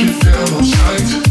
you feel alright.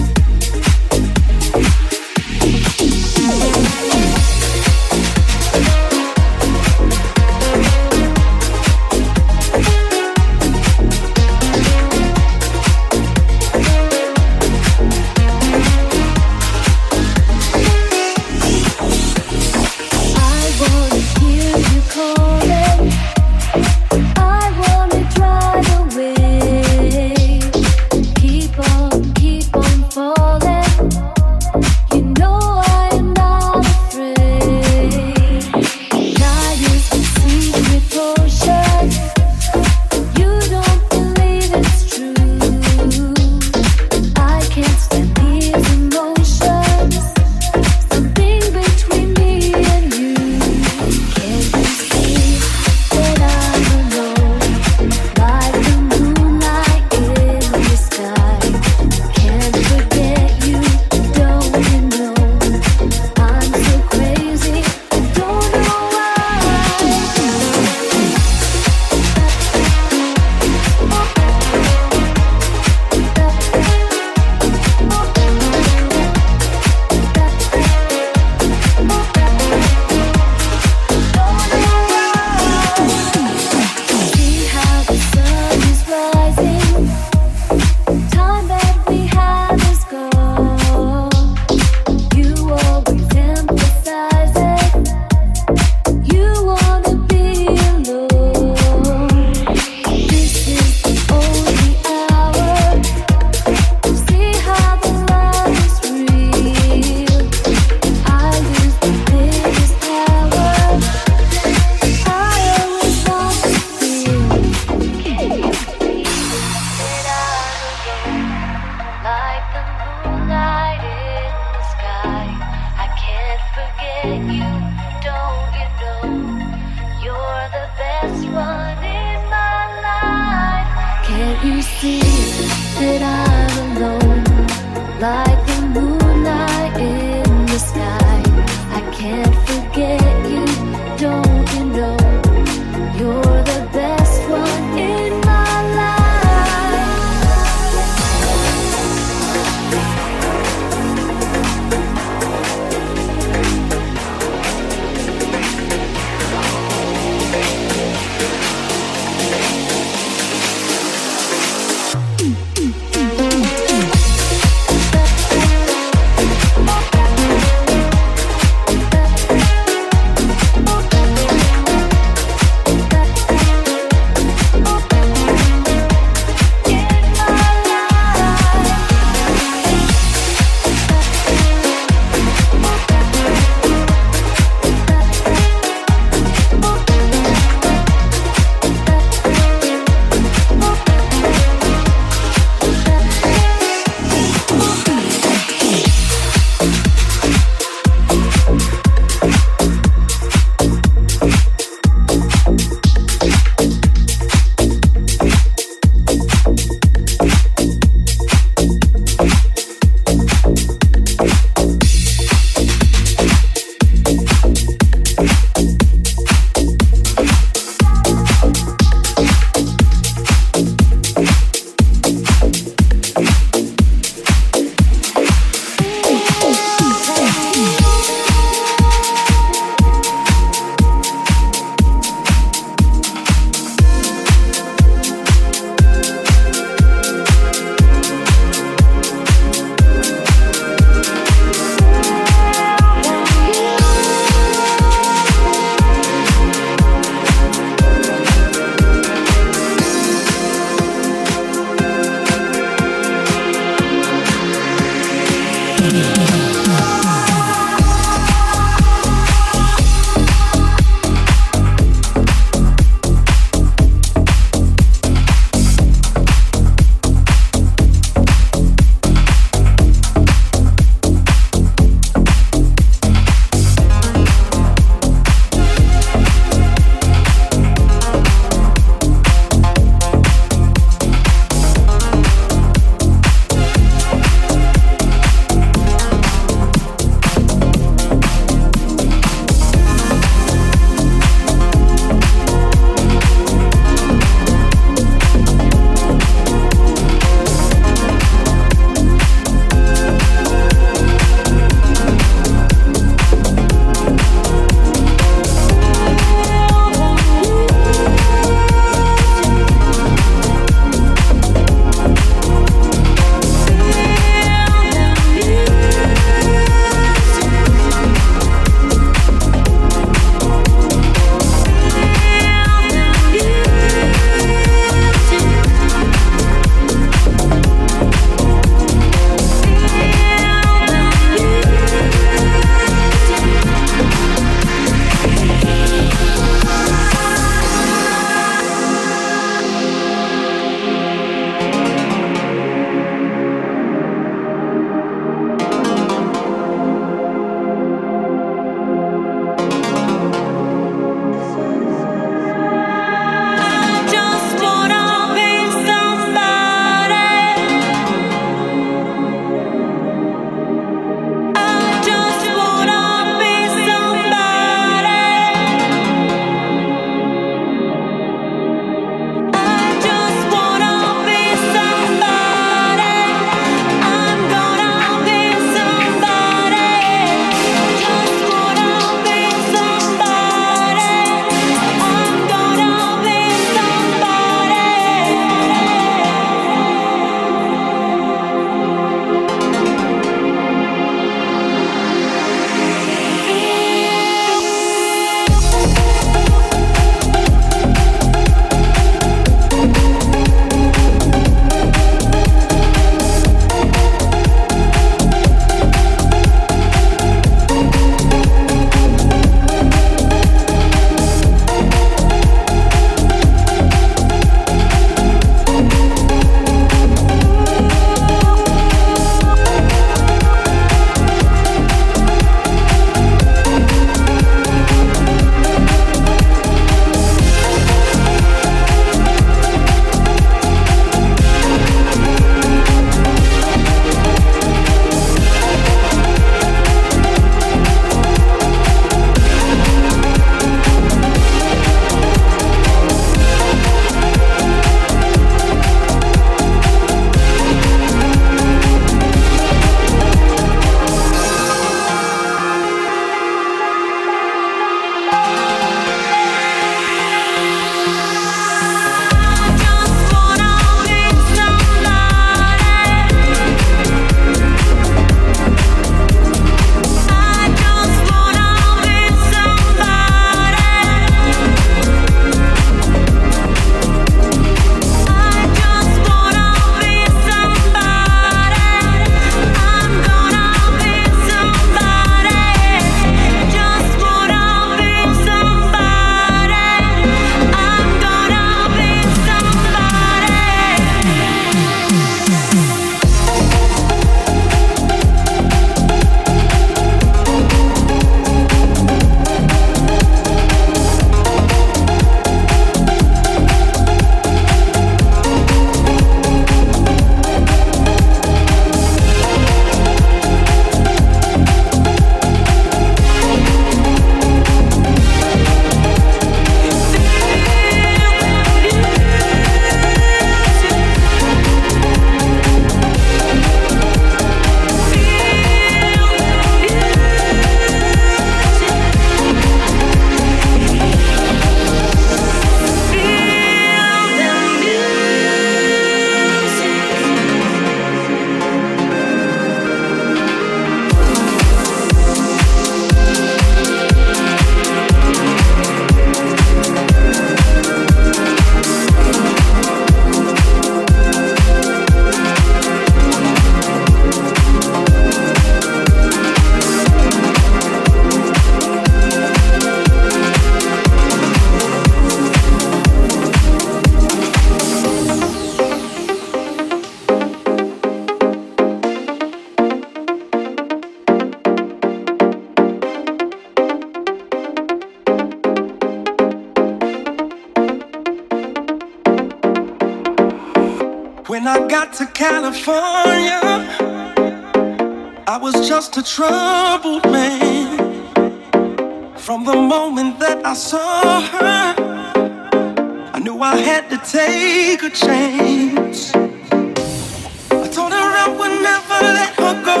I knew I had to take a chance. I told her I would never let her go.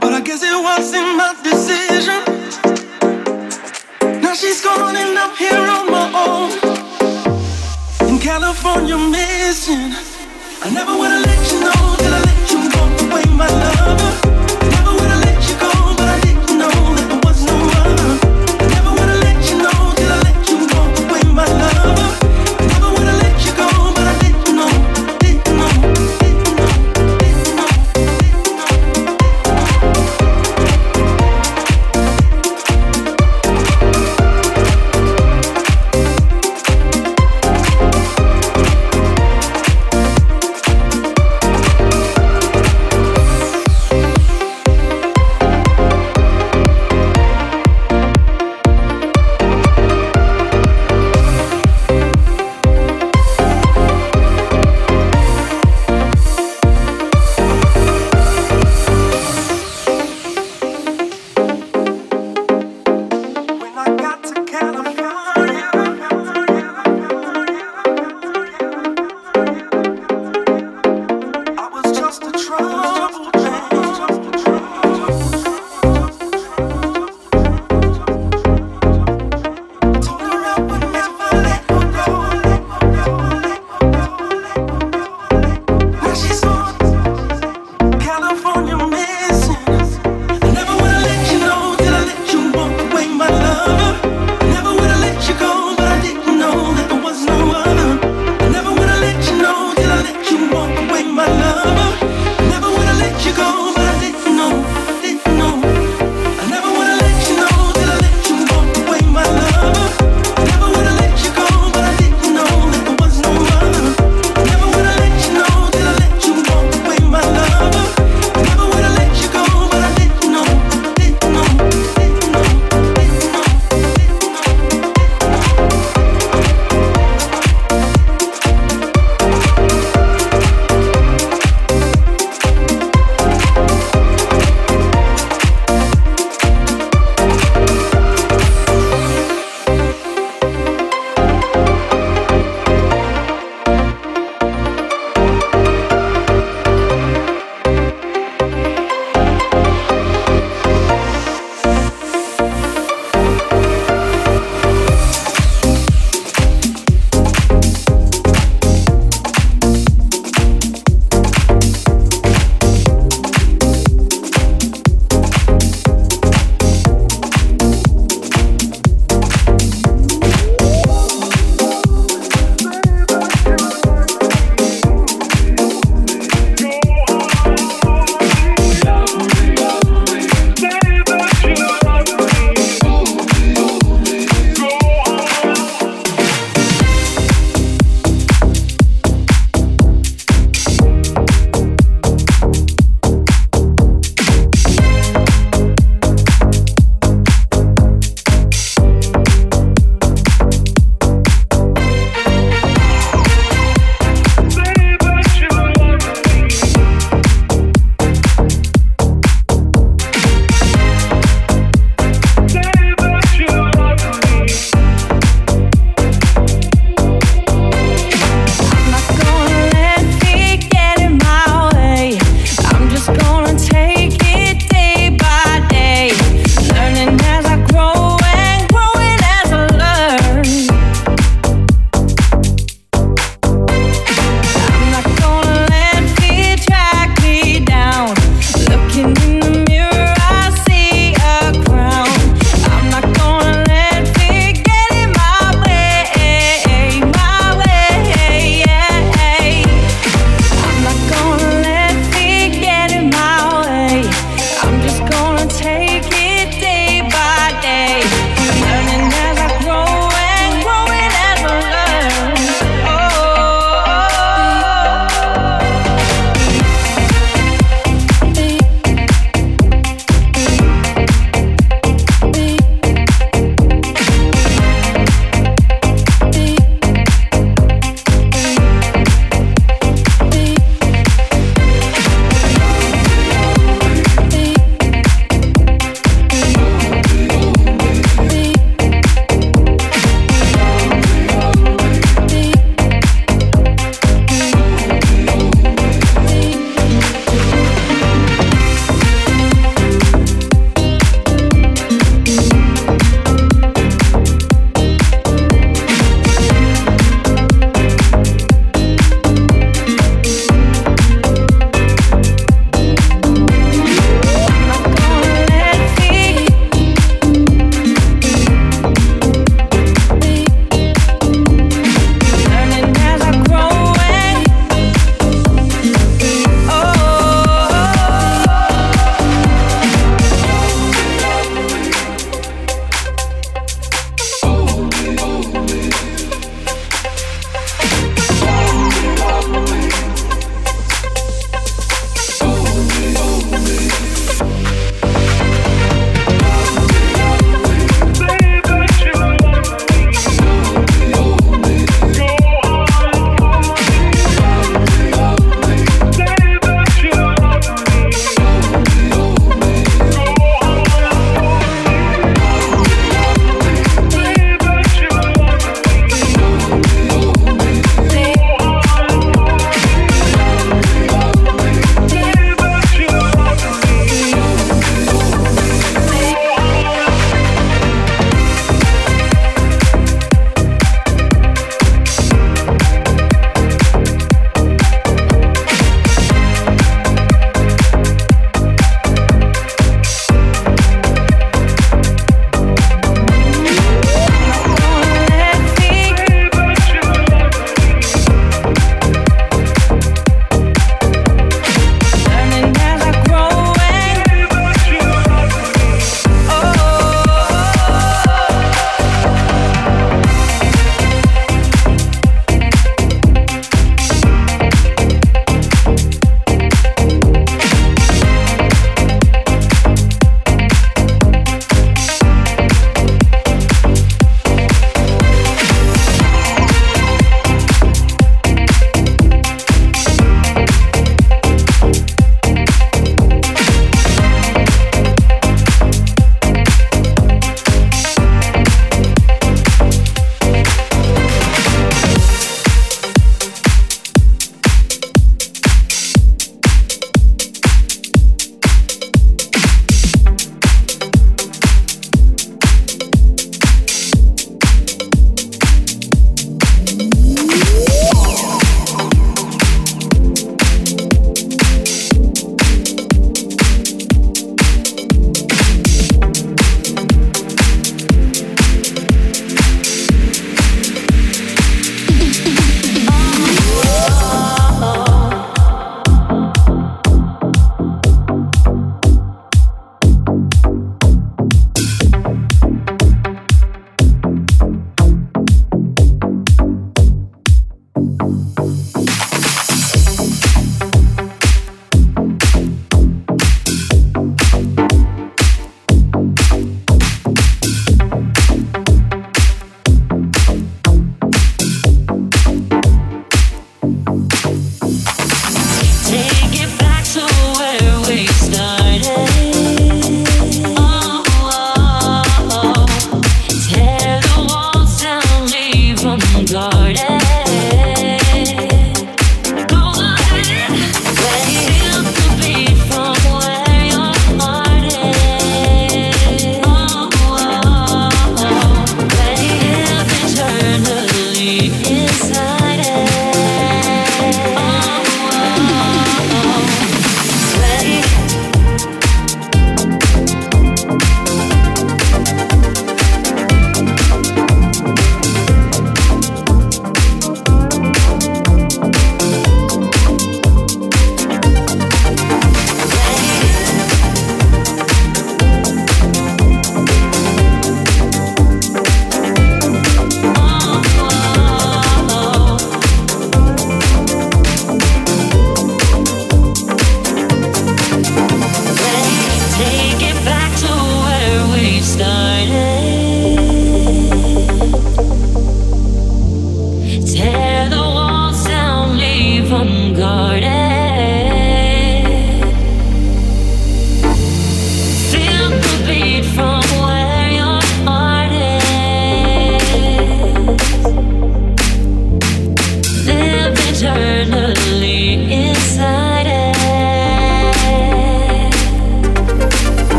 But I guess it wasn't my decision. Now she's gone and I'm here on my own. In California, missing. I never would've let you know till I let you walk away, my lover.